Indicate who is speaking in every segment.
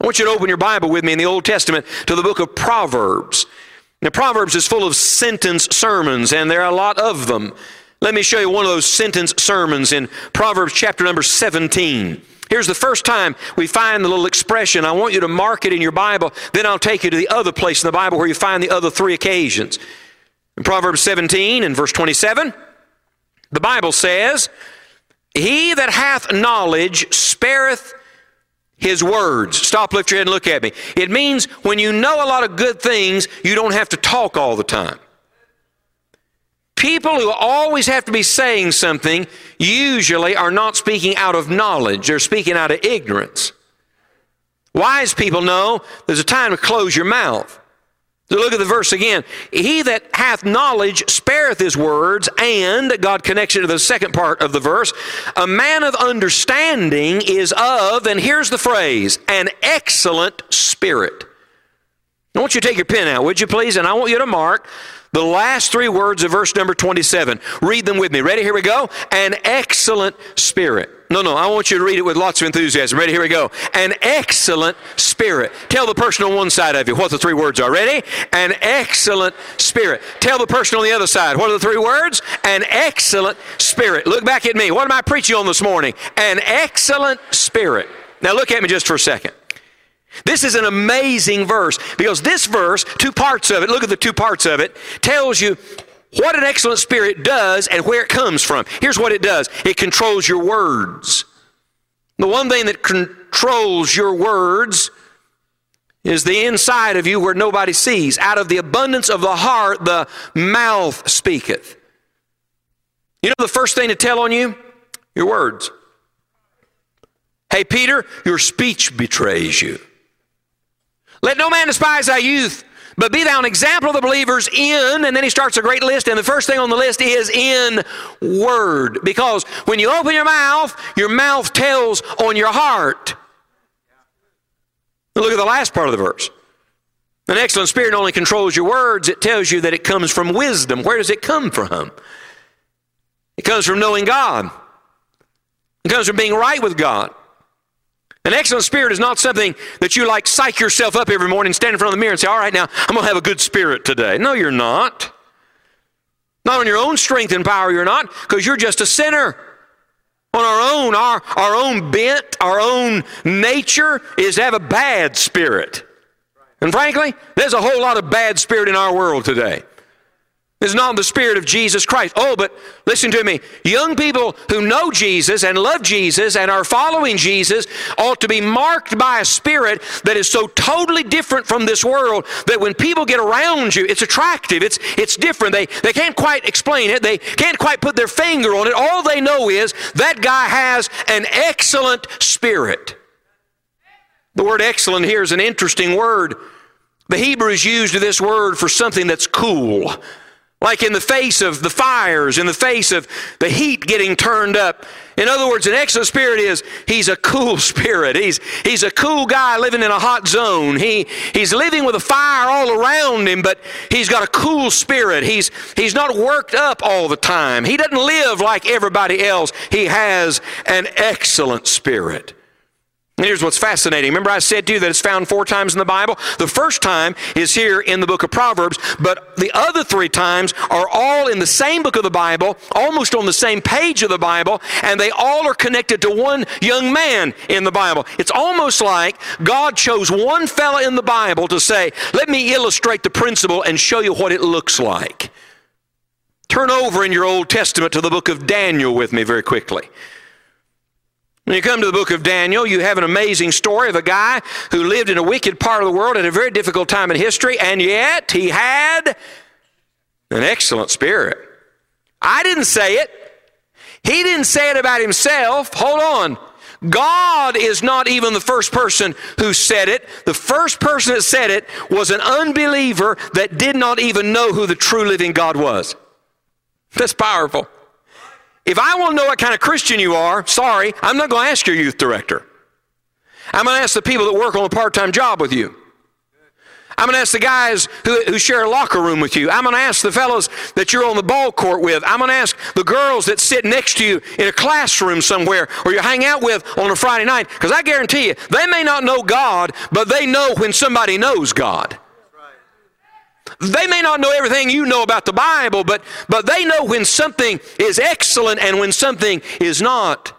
Speaker 1: I want you to open your Bible with me in the Old Testament to the book of Proverbs. Now, Proverbs is full of sentence sermons, and there are a lot of them. Let me show you one of those sentence sermons in Proverbs chapter number 17. Here's the first time we find the little expression. I want you to mark it in your Bible, then I'll take you to the other place in the Bible where you find the other three occasions. In Proverbs 17 and verse 27, the Bible says, He that hath knowledge spareth his words. Stop, lift your head, and look at me. It means when you know a lot of good things, you don't have to talk all the time. People who always have to be saying something usually are not speaking out of knowledge, they're speaking out of ignorance. Wise people know there's a time to close your mouth. So look at the verse again. He that hath knowledge spareth his words, and God connects it to the second part of the verse. A man of understanding is of, and here's the phrase, an excellent spirit. I want you to take your pen out, would you please? And I want you to mark the last three words of verse number 27. Read them with me. Ready? Here we go. An excellent spirit. No, no, I want you to read it with lots of enthusiasm. Ready? Here we go. An excellent spirit. Tell the person on one side of you what the three words are. Ready? An excellent spirit. Tell the person on the other side. What are the three words? An excellent spirit. Look back at me. What am I preaching on this morning? An excellent spirit. Now look at me just for a second. This is an amazing verse because this verse, two parts of it, look at the two parts of it, tells you what an excellent spirit does and where it comes from. Here's what it does it controls your words. The one thing that controls your words is the inside of you where nobody sees. Out of the abundance of the heart, the mouth speaketh. You know the first thing to tell on you? Your words. Hey, Peter, your speech betrays you. Let no man despise thy youth, but be thou an example of the believers in, and then he starts a great list, and the first thing on the list is in word. Because when you open your mouth, your mouth tells on your heart. Look at the last part of the verse. An excellent spirit only controls your words, it tells you that it comes from wisdom. Where does it come from? It comes from knowing God, it comes from being right with God. An excellent spirit is not something that you like psych yourself up every morning, stand in front of the mirror and say, All right, now I'm going to have a good spirit today. No, you're not. Not on your own strength and power, you're not, because you're just a sinner. On our own, our, our own bent, our own nature is to have a bad spirit. And frankly, there's a whole lot of bad spirit in our world today is not the Spirit of Jesus Christ. Oh, but listen to me. Young people who know Jesus and love Jesus and are following Jesus ought to be marked by a spirit that is so totally different from this world that when people get around you, it's attractive. It's, it's different. They, they can't quite explain it. They can't quite put their finger on it. All they know is that guy has an excellent spirit. The word excellent here is an interesting word. The Hebrews used this word for something that's cool like in the face of the fires, in the face of the heat getting turned up. In other words, an excellent spirit is he's a cool spirit. He's, he's a cool guy living in a hot zone. He, he's living with a fire all around him, but he's got a cool spirit. He's, he's not worked up all the time. He doesn't live like everybody else. He has an excellent spirit. Here's what's fascinating. Remember, I said to you that it's found four times in the Bible? The first time is here in the book of Proverbs, but the other three times are all in the same book of the Bible, almost on the same page of the Bible, and they all are connected to one young man in the Bible. It's almost like God chose one fella in the Bible to say, Let me illustrate the principle and show you what it looks like. Turn over in your Old Testament to the book of Daniel with me very quickly. When you come to the book of Daniel, you have an amazing story of a guy who lived in a wicked part of the world at a very difficult time in history, and yet he had an excellent spirit. I didn't say it. He didn't say it about himself. Hold on. God is not even the first person who said it. The first person that said it was an unbeliever that did not even know who the true living God was. That's powerful. If I want to know what kind of Christian you are, sorry, I'm not going to ask your youth director. I'm going to ask the people that work on a part time job with you. I'm going to ask the guys who, who share a locker room with you. I'm going to ask the fellows that you're on the ball court with. I'm going to ask the girls that sit next to you in a classroom somewhere or you hang out with on a Friday night. Because I guarantee you, they may not know God, but they know when somebody knows God. They may not know everything you know about the Bible, but, but they know when something is excellent and when something is not.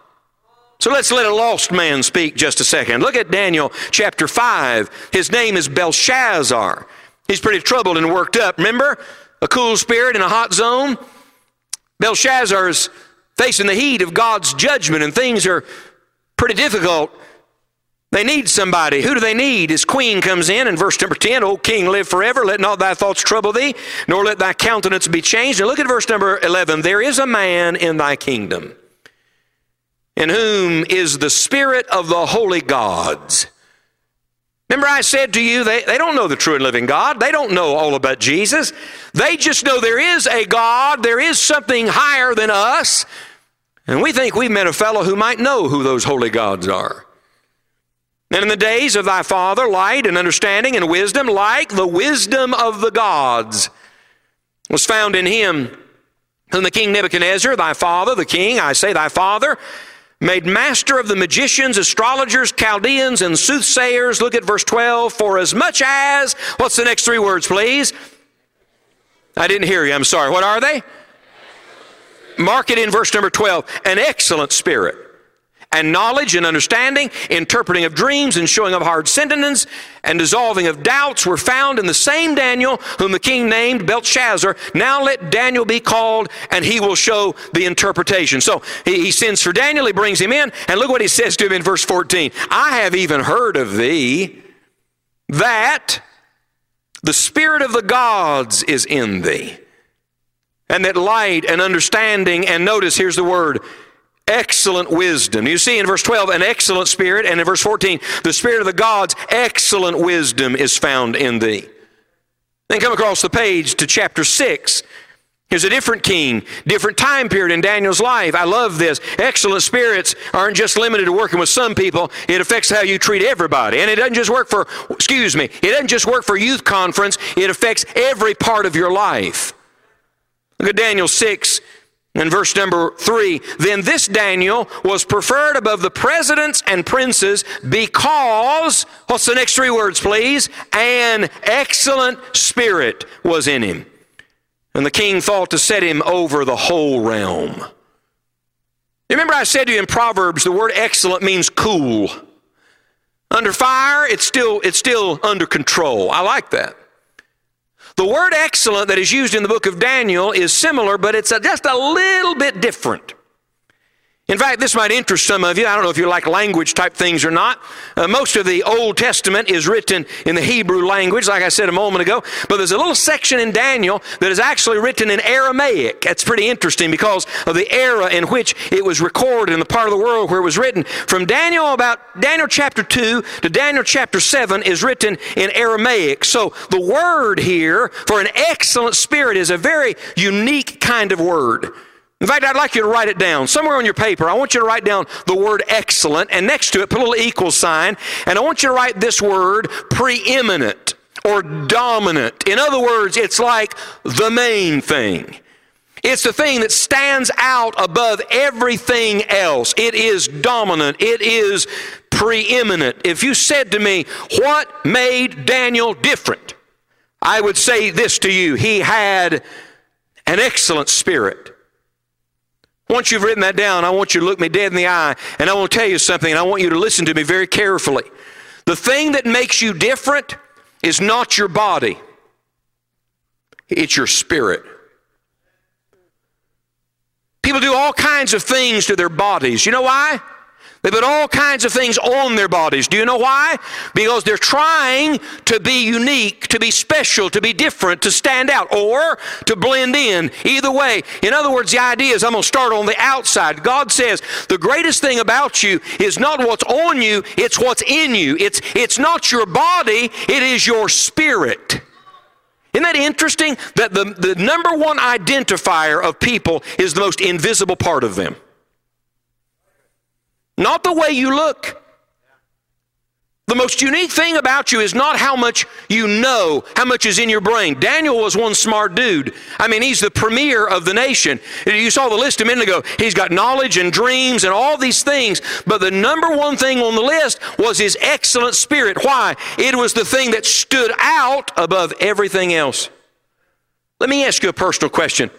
Speaker 1: So let's let a lost man speak just a second. Look at Daniel chapter 5. His name is Belshazzar. He's pretty troubled and worked up. Remember? A cool spirit in a hot zone. Belshazzar's facing the heat of God's judgment, and things are pretty difficult. They need somebody. Who do they need? His queen comes in in verse number 10. O king, live forever. Let not thy thoughts trouble thee, nor let thy countenance be changed. And look at verse number 11. There is a man in thy kingdom in whom is the spirit of the holy gods. Remember, I said to you, they, they don't know the true and living God. They don't know all about Jesus. They just know there is a God, there is something higher than us. And we think we've met a fellow who might know who those holy gods are. And in the days of thy father, light and understanding and wisdom, like the wisdom of the gods, was found in him. Whom the king Nebuchadnezzar, thy father, the king, I say thy father, made master of the magicians, astrologers, Chaldeans, and soothsayers. Look at verse 12. For as much as, what's the next three words, please? I didn't hear you. I'm sorry. What are they? Mark it in verse number 12. An excellent spirit and knowledge and understanding, interpreting of dreams and showing of hard sentences and dissolving of doubts were found in the same Daniel whom the king named Belshazzar. Now let Daniel be called and he will show the interpretation. So he, he sends for Daniel, he brings him in, and look what he says to him in verse 14. I have even heard of thee that the spirit of the gods is in thee and that light and understanding and notice here's the word excellent wisdom. You see in verse 12, an excellent spirit, and in verse 14, the spirit of the gods, excellent wisdom is found in thee. Then come across the page to chapter 6. Here's a different king, different time period in Daniel's life. I love this. Excellent spirits aren't just limited to working with some people. It affects how you treat everybody. And it doesn't just work for, excuse me, it doesn't just work for youth conference. It affects every part of your life. Look at Daniel 6, in verse number three, then this Daniel was preferred above the presidents and princes because, what's the next three words, please? An excellent spirit was in him. And the king thought to set him over the whole realm. Remember, I said to you in Proverbs, the word excellent means cool. Under fire, it's still, it's still under control. I like that. The word excellent that is used in the book of Daniel is similar, but it's a, just a little bit different. In fact, this might interest some of you. I don't know if you like language type things or not. Uh, most of the Old Testament is written in the Hebrew language, like I said a moment ago. But there's a little section in Daniel that is actually written in Aramaic. That's pretty interesting because of the era in which it was recorded in the part of the world where it was written. From Daniel about Daniel chapter 2 to Daniel chapter 7 is written in Aramaic. So the word here for an excellent spirit is a very unique kind of word. In fact, I'd like you to write it down. Somewhere on your paper, I want you to write down the word excellent, and next to it, put a little equal sign, and I want you to write this word preeminent or dominant. In other words, it's like the main thing. It's the thing that stands out above everything else. It is dominant. It is preeminent. If you said to me, What made Daniel different? I would say this to you He had an excellent spirit. Once you've written that down, I want you to look me dead in the eye and I want to tell you something and I want you to listen to me very carefully. The thing that makes you different is not your body, it's your spirit. People do all kinds of things to their bodies. You know why? They put all kinds of things on their bodies. Do you know why? Because they're trying to be unique, to be special, to be different, to stand out, or to blend in. Either way. In other words, the idea is I'm going to start on the outside. God says the greatest thing about you is not what's on you, it's what's in you. It's, it's not your body, it is your spirit. Isn't that interesting? That the, the number one identifier of people is the most invisible part of them. Not the way you look, The most unique thing about you is not how much you know, how much is in your brain. Daniel was one smart dude. I mean, he's the premier of the nation. You saw the list a minute ago. He's got knowledge and dreams and all these things. But the number one thing on the list was his excellent spirit. Why? It was the thing that stood out above everything else. Let me ask you a personal question.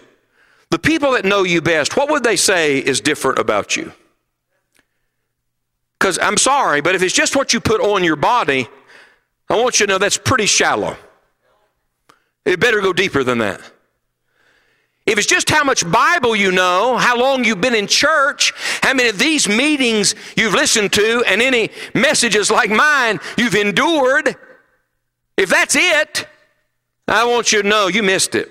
Speaker 1: The people that know you best, what would they say is different about you? Because I'm sorry, but if it's just what you put on your body, I want you to know that's pretty shallow. It better go deeper than that. If it's just how much Bible you know, how long you've been in church, how many of these meetings you've listened to, and any messages like mine you've endured, if that's it, I want you to know you missed it.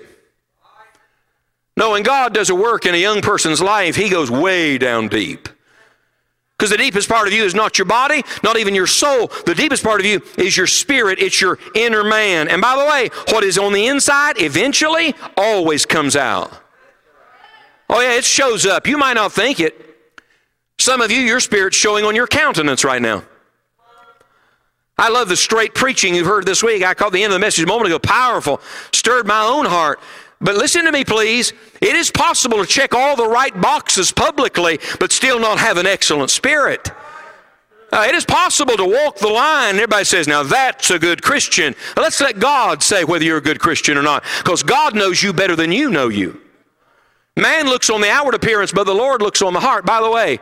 Speaker 1: No, when God does a work in a young person's life, He goes way down deep. Because the deepest part of you is not your body, not even your soul. The deepest part of you is your spirit. It's your inner man. And by the way, what is on the inside eventually always comes out. Oh, yeah, it shows up. You might not think it. Some of you, your spirit's showing on your countenance right now. I love the straight preaching you've heard this week. I caught the end of the message a moment ago. Powerful. Stirred my own heart. But listen to me, please. It is possible to check all the right boxes publicly, but still not have an excellent spirit. Uh, it is possible to walk the line. Everybody says, now that's a good Christian. let's let God say whether you're a good Christian or not, because God knows you better than you know you. Man looks on the outward appearance, but the Lord looks on the heart. By the way,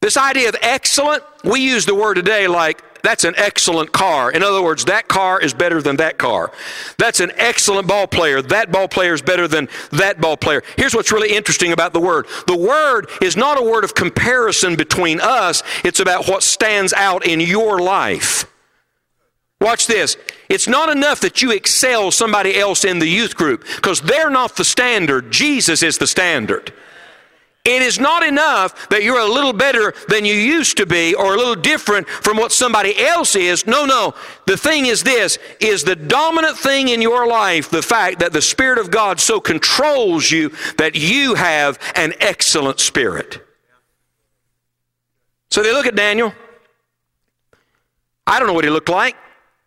Speaker 1: this idea of excellent, we use the word today like that's an excellent car. In other words, that car is better than that car. That's an excellent ball player. That ball player is better than that ball player. Here's what's really interesting about the word the word is not a word of comparison between us, it's about what stands out in your life. Watch this. It's not enough that you excel somebody else in the youth group because they're not the standard. Jesus is the standard. It is not enough that you're a little better than you used to be or a little different from what somebody else is. No, no. The thing is this is the dominant thing in your life the fact that the Spirit of God so controls you that you have an excellent spirit. So they look at Daniel. I don't know what he looked like.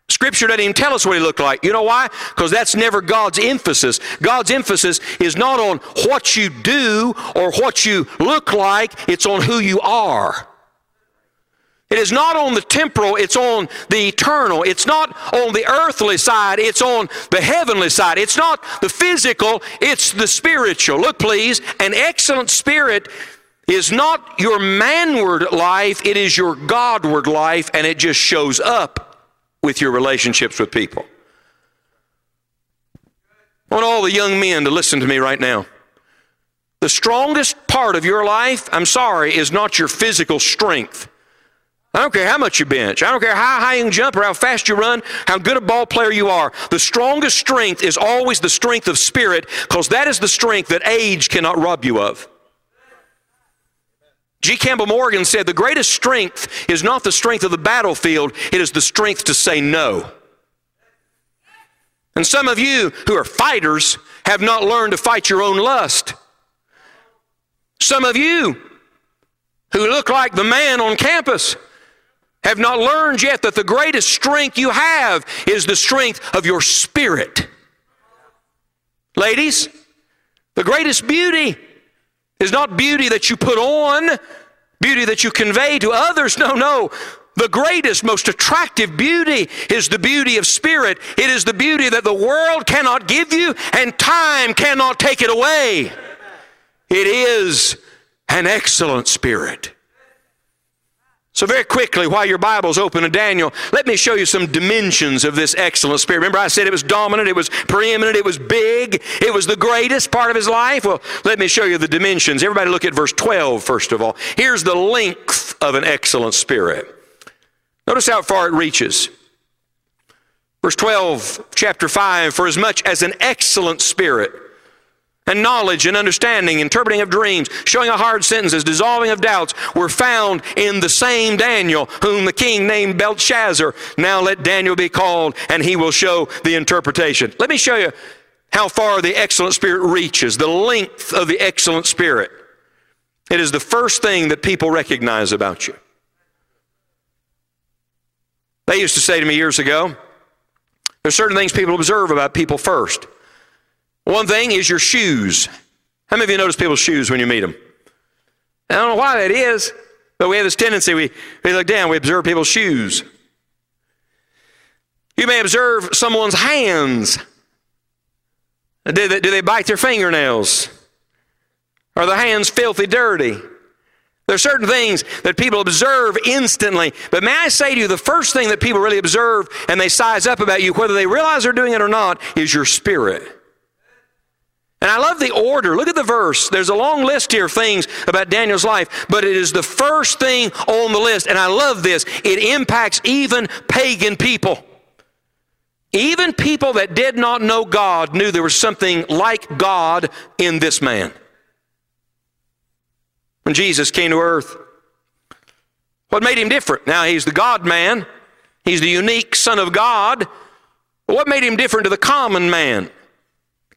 Speaker 1: Scripture doesn't even tell us what he looked like. You know why? Because that's never God's emphasis. God's emphasis is not on what you do or what you look like, it's on who you are. It is not on the temporal, it's on the eternal. It's not on the earthly side, it's on the heavenly side. It's not the physical, it's the spiritual. Look, please, an excellent spirit is not your manward life, it is your Godward life, and it just shows up with your relationships with people. I want all the young men to listen to me right now. The strongest part of your life, I'm sorry, is not your physical strength. I don't care how much you bench. I don't care how high you can jump or how fast you run, how good a ball player you are. The strongest strength is always the strength of spirit because that is the strength that age cannot rob you of. G. Campbell Morgan said the greatest strength is not the strength of the battlefield, it is the strength to say no. And some of you who are fighters have not learned to fight your own lust. Some of you who look like the man on campus have not learned yet that the greatest strength you have is the strength of your spirit. Ladies, the greatest beauty is not beauty that you put on, beauty that you convey to others. No, no. The greatest, most attractive beauty is the beauty of spirit. It is the beauty that the world cannot give you and time cannot take it away. It is an excellent spirit. So, very quickly, while your Bible's open to Daniel, let me show you some dimensions of this excellent spirit. Remember, I said it was dominant, it was preeminent, it was big, it was the greatest part of his life? Well, let me show you the dimensions. Everybody, look at verse 12, first of all. Here's the length of an excellent spirit. Notice how far it reaches. Verse 12, chapter 5 For as much as an excellent spirit, and knowledge and understanding, interpreting of dreams, showing of hard sentences, dissolving of doubts were found in the same Daniel, whom the king named Belshazzar. Now let Daniel be called, and he will show the interpretation. Let me show you how far the excellent spirit reaches, the length of the excellent spirit. It is the first thing that people recognize about you. They used to say to me years ago, there's certain things people observe about people first. One thing is your shoes. How many of you notice people's shoes when you meet them? I don't know why that is, but we have this tendency, we, we look down, we observe people's shoes. You may observe someone's hands. Do they, do they bite their fingernails? Are their hands filthy dirty? There are certain things that people observe instantly. But may I say to you, the first thing that people really observe and they size up about you, whether they realize they're doing it or not, is your spirit. And I love the order. Look at the verse. There's a long list here of things about Daniel's life, but it is the first thing on the list. And I love this. It impacts even pagan people. Even people that did not know God knew there was something like God in this man when Jesus came to earth. What made him different? Now, he's the God man, he's the unique Son of God. What made him different to the common man?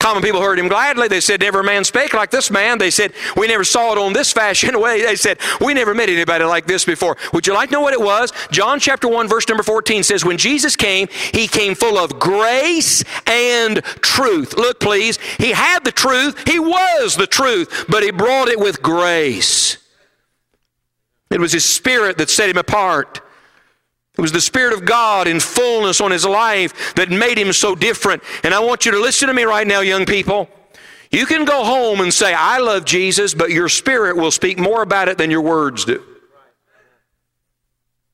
Speaker 1: Common people heard him gladly. They said, Never man spake like this man. They said, We never saw it on this fashion. They said, We never met anybody like this before. Would you like to know what it was? John chapter 1, verse number 14 says, When Jesus came, he came full of grace and truth. Look, please. He had the truth, he was the truth, but he brought it with grace. It was his spirit that set him apart. It was the Spirit of God in fullness on his life that made him so different. And I want you to listen to me right now, young people. You can go home and say, I love Jesus, but your spirit will speak more about it than your words do.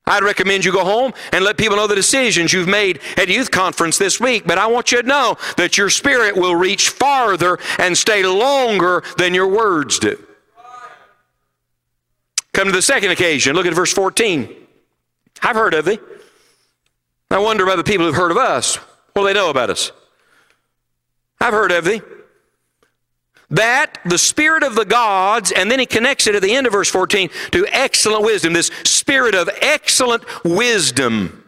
Speaker 1: I'd recommend you go home and let people know the decisions you've made at youth conference this week. But I want you to know that your spirit will reach farther and stay longer than your words do. Come to the second occasion. Look at verse 14. I've heard of thee. I wonder about the people who've heard of us. What do they know about us? I've heard of thee. That the spirit of the gods, and then he connects it at the end of verse 14 to excellent wisdom, this spirit of excellent wisdom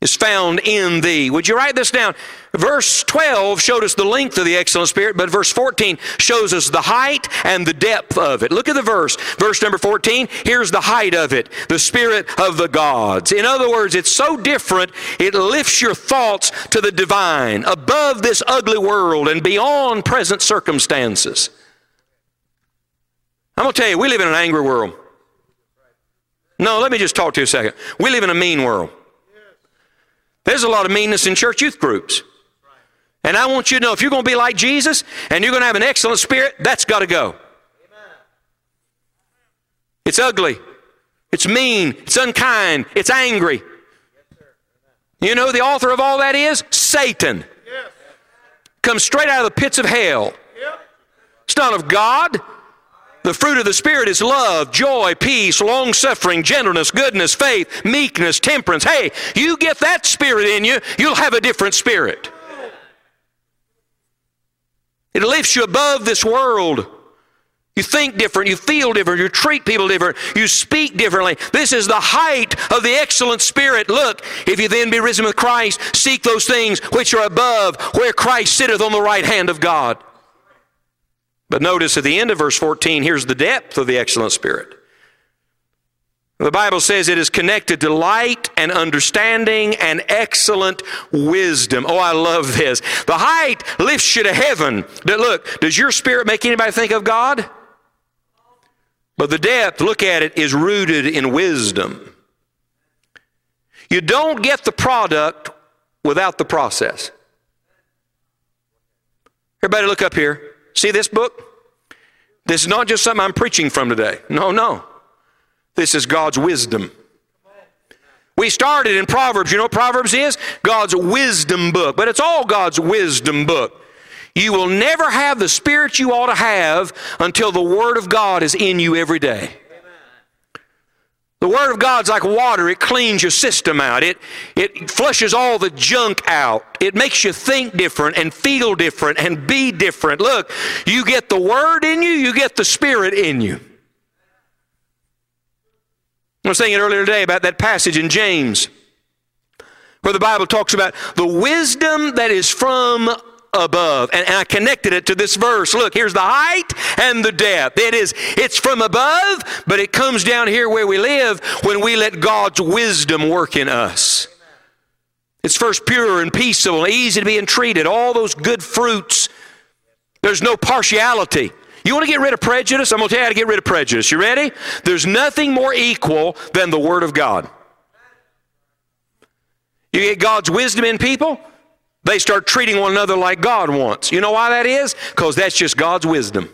Speaker 1: is found in thee. Would you write this down? Verse 12 showed us the length of the excellent spirit, but verse 14 shows us the height and the depth of it. Look at the verse. Verse number 14, here's the height of it the spirit of the gods. In other words, it's so different, it lifts your thoughts to the divine, above this ugly world and beyond present circumstances. I'm going to tell you, we live in an angry world. No, let me just talk to you a second. We live in a mean world. There's a lot of meanness in church youth groups. And I want you to know if you're going to be like Jesus and you're going to have an excellent spirit, that's got to go. It's ugly. It's mean. It's unkind. It's angry. You know the author of all that is? Satan. Comes straight out of the pits of hell. It's not of God. The fruit of the Spirit is love, joy, peace, long suffering, gentleness, goodness, faith, meekness, temperance. Hey, you get that spirit in you, you'll have a different spirit. It lifts you above this world. You think different, you feel different, you treat people different, you speak differently. This is the height of the excellent spirit. Look, if you then be risen with Christ, seek those things which are above, where Christ sitteth on the right hand of God. But notice at the end of verse 14, here's the depth of the excellent spirit. The Bible says it is connected to light and understanding and excellent wisdom. Oh, I love this. The height lifts you to heaven. Look, does your spirit make anybody think of God? But the depth, look at it, is rooted in wisdom. You don't get the product without the process. Everybody, look up here. See this book? This is not just something I'm preaching from today. No, no. This is God's wisdom. We started in Proverbs. You know what Proverbs is? God's wisdom book. But it's all God's wisdom book. You will never have the spirit you ought to have until the Word of God is in you every day. The Word of God's like water. It cleans your system out. It, it flushes all the junk out. It makes you think different and feel different and be different. Look, you get the Word in you, you get the Spirit in you. I was thinking earlier today about that passage in James where the Bible talks about the wisdom that is from above. And, and, I connected it to this verse. Look, here's the height and the depth. It is, it's from above, but it comes down here where we live when we let God's wisdom work in us. It's first pure and peaceable, easy to be entreated, all those good fruits. There's no partiality. You want to get rid of prejudice? I'm going to tell you how to get rid of prejudice. You ready? There's nothing more equal than the Word of God. You get God's wisdom in people, they start treating one another like God wants. You know why that is? Because that's just God's wisdom.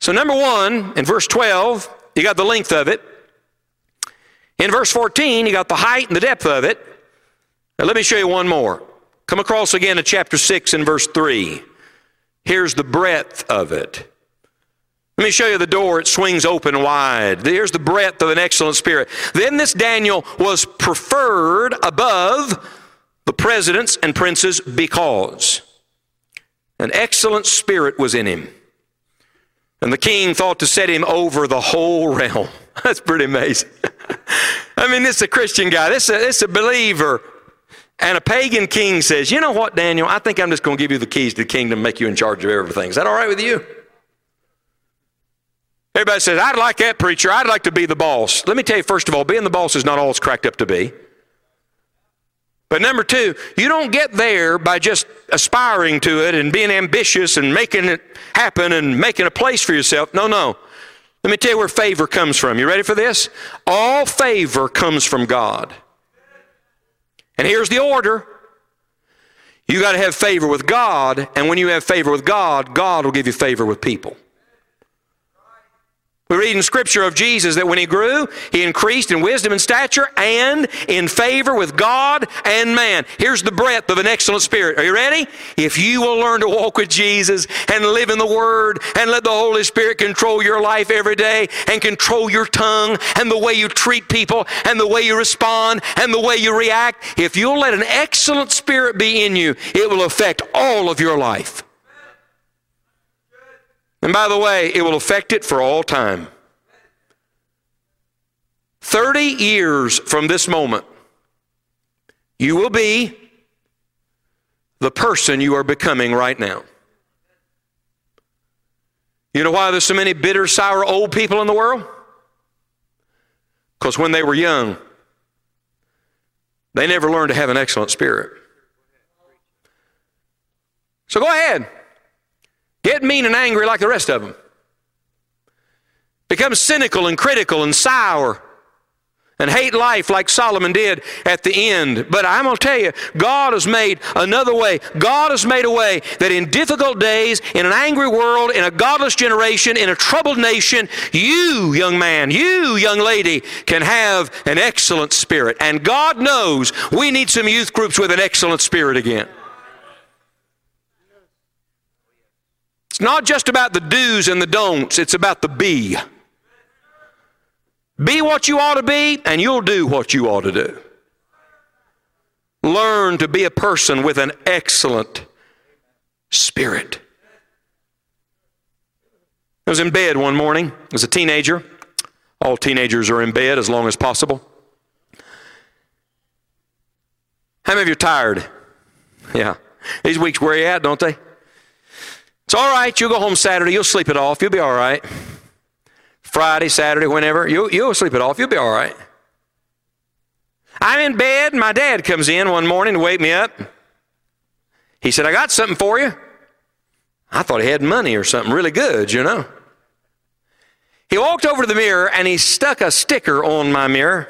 Speaker 1: So, number one, in verse 12, you got the length of it. In verse 14, you got the height and the depth of it. Now, let me show you one more. Come across again to chapter 6 and verse 3. Here's the breadth of it. Let me show you the door. It swings open wide. Here's the breadth of an excellent spirit. Then this Daniel was preferred above the presidents and princes because an excellent spirit was in him. And the king thought to set him over the whole realm. That's pretty amazing. I mean, this is a Christian guy, this is a, this is a believer. And a pagan king says, You know what, Daniel? I think I'm just going to give you the keys to the kingdom, make you in charge of everything. Is that all right with you? Everybody says, I'd like that preacher. I'd like to be the boss. Let me tell you, first of all, being the boss is not all it's cracked up to be. But number two, you don't get there by just aspiring to it and being ambitious and making it happen and making a place for yourself. No, no. Let me tell you where favor comes from. You ready for this? All favor comes from God. And here's the order. You got to have favor with God, and when you have favor with God, God will give you favor with people. We read in Scripture of Jesus that when he grew, he increased in wisdom and stature and in favor with God and man. Here's the breadth of an excellent spirit. Are you ready? If you will learn to walk with Jesus and live in the Word and let the Holy Spirit control your life every day and control your tongue and the way you treat people and the way you respond and the way you react, if you'll let an excellent spirit be in you, it will affect all of your life. And by the way, it will affect it for all time. 30 years from this moment, you will be the person you are becoming right now. You know why there's so many bitter, sour old people in the world? Because when they were young, they never learned to have an excellent spirit. So go ahead. Get mean and angry like the rest of them. Become cynical and critical and sour and hate life like Solomon did at the end. But I'm going to tell you, God has made another way. God has made a way that in difficult days, in an angry world, in a godless generation, in a troubled nation, you, young man, you, young lady, can have an excellent spirit. And God knows we need some youth groups with an excellent spirit again. It's not just about the do's and the don'ts, it's about the be. Be what you ought to be, and you'll do what you ought to do. Learn to be a person with an excellent spirit. I was in bed one morning as a teenager. All teenagers are in bed as long as possible. How many of you are tired? Yeah. These weeks wear you out, don't they? It's all right. You'll go home Saturday. You'll sleep it off. You'll be all right. Friday, Saturday, whenever. You'll, you'll sleep it off. You'll be all right. I'm in bed. My dad comes in one morning to wake me up. He said, I got something for you. I thought he had money or something really good, you know. He walked over to the mirror and he stuck a sticker on my mirror,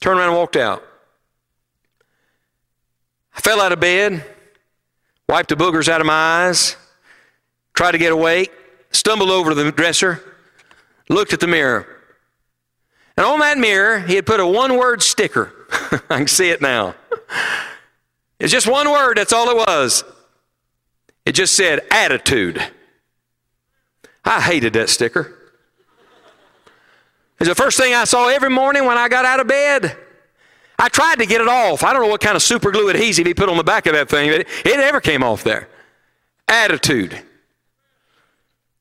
Speaker 1: turned around and walked out. I fell out of bed, wiped the boogers out of my eyes, tried to get awake, stumbled over to the dresser, looked at the mirror. And on that mirror, he had put a one word sticker. I can see it now. It's just one word, that's all it was. It just said attitude. I hated that sticker. It's the first thing I saw every morning when I got out of bed. I tried to get it off. I don't know what kind of super glue adhesive he put on the back of that thing, but it, never came off there. Attitude.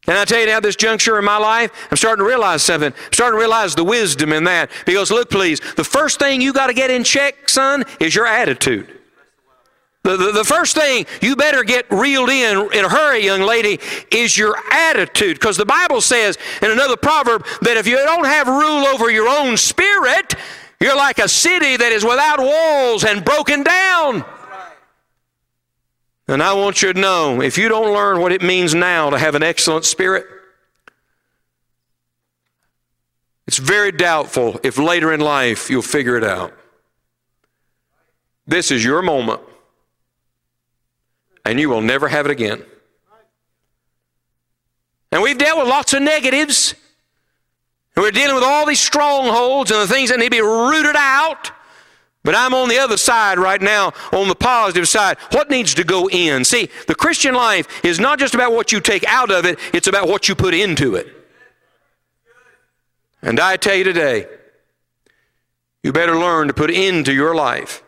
Speaker 1: And I tell you now, this juncture in my life, I'm starting to realize something. I'm starting to realize the wisdom in that. Because look, please, the first thing you got to get in check, son, is your attitude. The, the, the, first thing you better get reeled in in a hurry, young lady, is your attitude. Because the Bible says in another proverb that if you don't have rule over your own spirit, You're like a city that is without walls and broken down. And I want you to know if you don't learn what it means now to have an excellent spirit, it's very doubtful if later in life you'll figure it out. This is your moment, and you will never have it again. And we've dealt with lots of negatives. And we're dealing with all these strongholds and the things that need to be rooted out. But I'm on the other side right now, on the positive side. What needs to go in? See, the Christian life is not just about what you take out of it, it's about what you put into it. And I tell you today, you better learn to put into your life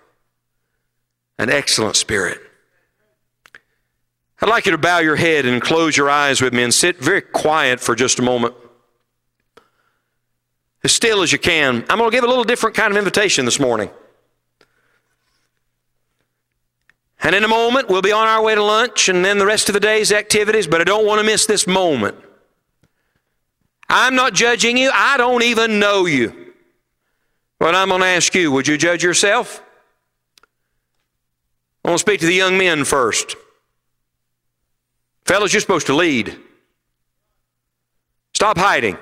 Speaker 1: an excellent spirit. I'd like you to bow your head and close your eyes with me and sit very quiet for just a moment. As still as you can. I'm going to give a little different kind of invitation this morning. And in a moment, we'll be on our way to lunch and then the rest of the day's activities, but I don't want to miss this moment. I'm not judging you, I don't even know you. But I'm going to ask you would you judge yourself? I want to speak to the young men first. Fellas, you're supposed to lead. Stop hiding.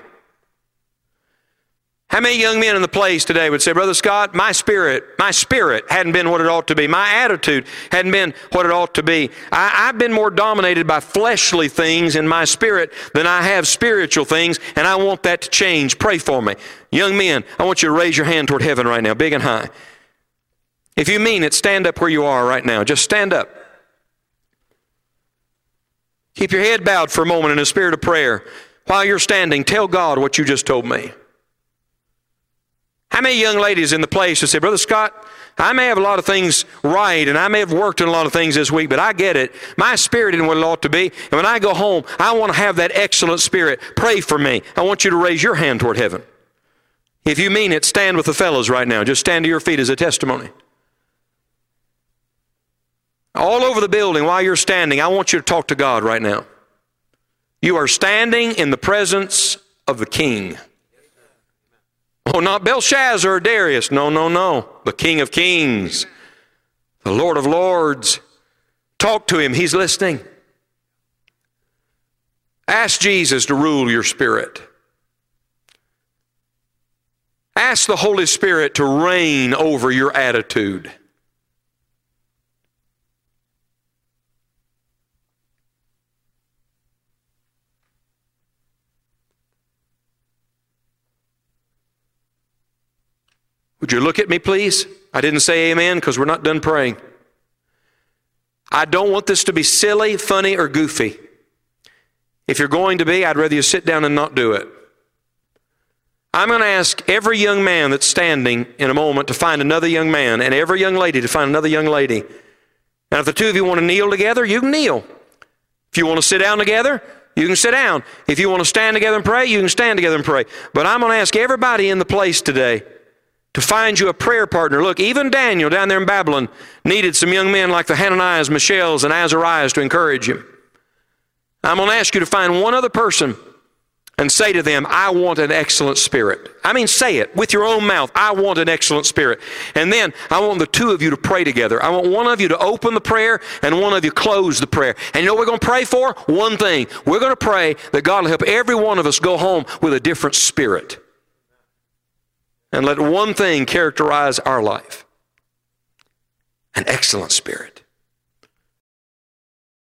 Speaker 1: How many young men in the place today would say, Brother Scott, my spirit, my spirit hadn't been what it ought to be. My attitude hadn't been what it ought to be. I, have been more dominated by fleshly things in my spirit than I have spiritual things, and I want that to change. Pray for me. Young men, I want you to raise your hand toward heaven right now, big and high. If you mean it, stand up where you are right now. Just stand up. Keep your head bowed for a moment in a spirit of prayer. While you're standing, tell God what you just told me. How many young ladies in the place who say, Brother Scott, I may have a lot of things right and I may have worked on a lot of things this week, but I get it. My spirit isn't what it ought to be. And when I go home, I want to have that excellent spirit. Pray for me. I want you to raise your hand toward heaven. If you mean it, stand with the fellows right now. Just stand to your feet as a testimony. All over the building while you're standing, I want you to talk to God right now. You are standing in the presence of the King. Oh, not Belshazzar or Darius. No, no, no. The King of Kings, the Lord of Lords. Talk to him. He's listening. Ask Jesus to rule your spirit. Ask the Holy Spirit to reign over your attitude. Would you look at me, please? I didn't say amen because we're not done praying. I don't want this to be silly, funny, or goofy. If you're going to be, I'd rather you sit down and not do it. I'm going to ask every young man that's standing in a moment to find another young man and every young lady to find another young lady. Now, if the two of you want to kneel together, you can kneel. If you want to sit down together, you can sit down. If you want to stand together and pray, you can stand together and pray. But I'm going to ask everybody in the place today to find you a prayer partner. Look, even Daniel down there in Babylon needed some young men like the Hananiahs, Mishaels, and Azariahs to encourage him. I'm going to ask you to find one other person and say to them, I want an excellent spirit. I mean, say it with your own mouth. I want an excellent spirit. And then I want the two of you to pray together. I want one of you to open the prayer and one of you close the prayer. And you know what we're going to pray for? One thing. We're going to pray that God will help every one of us go home with a different spirit. And let one thing characterize our life an excellent spirit.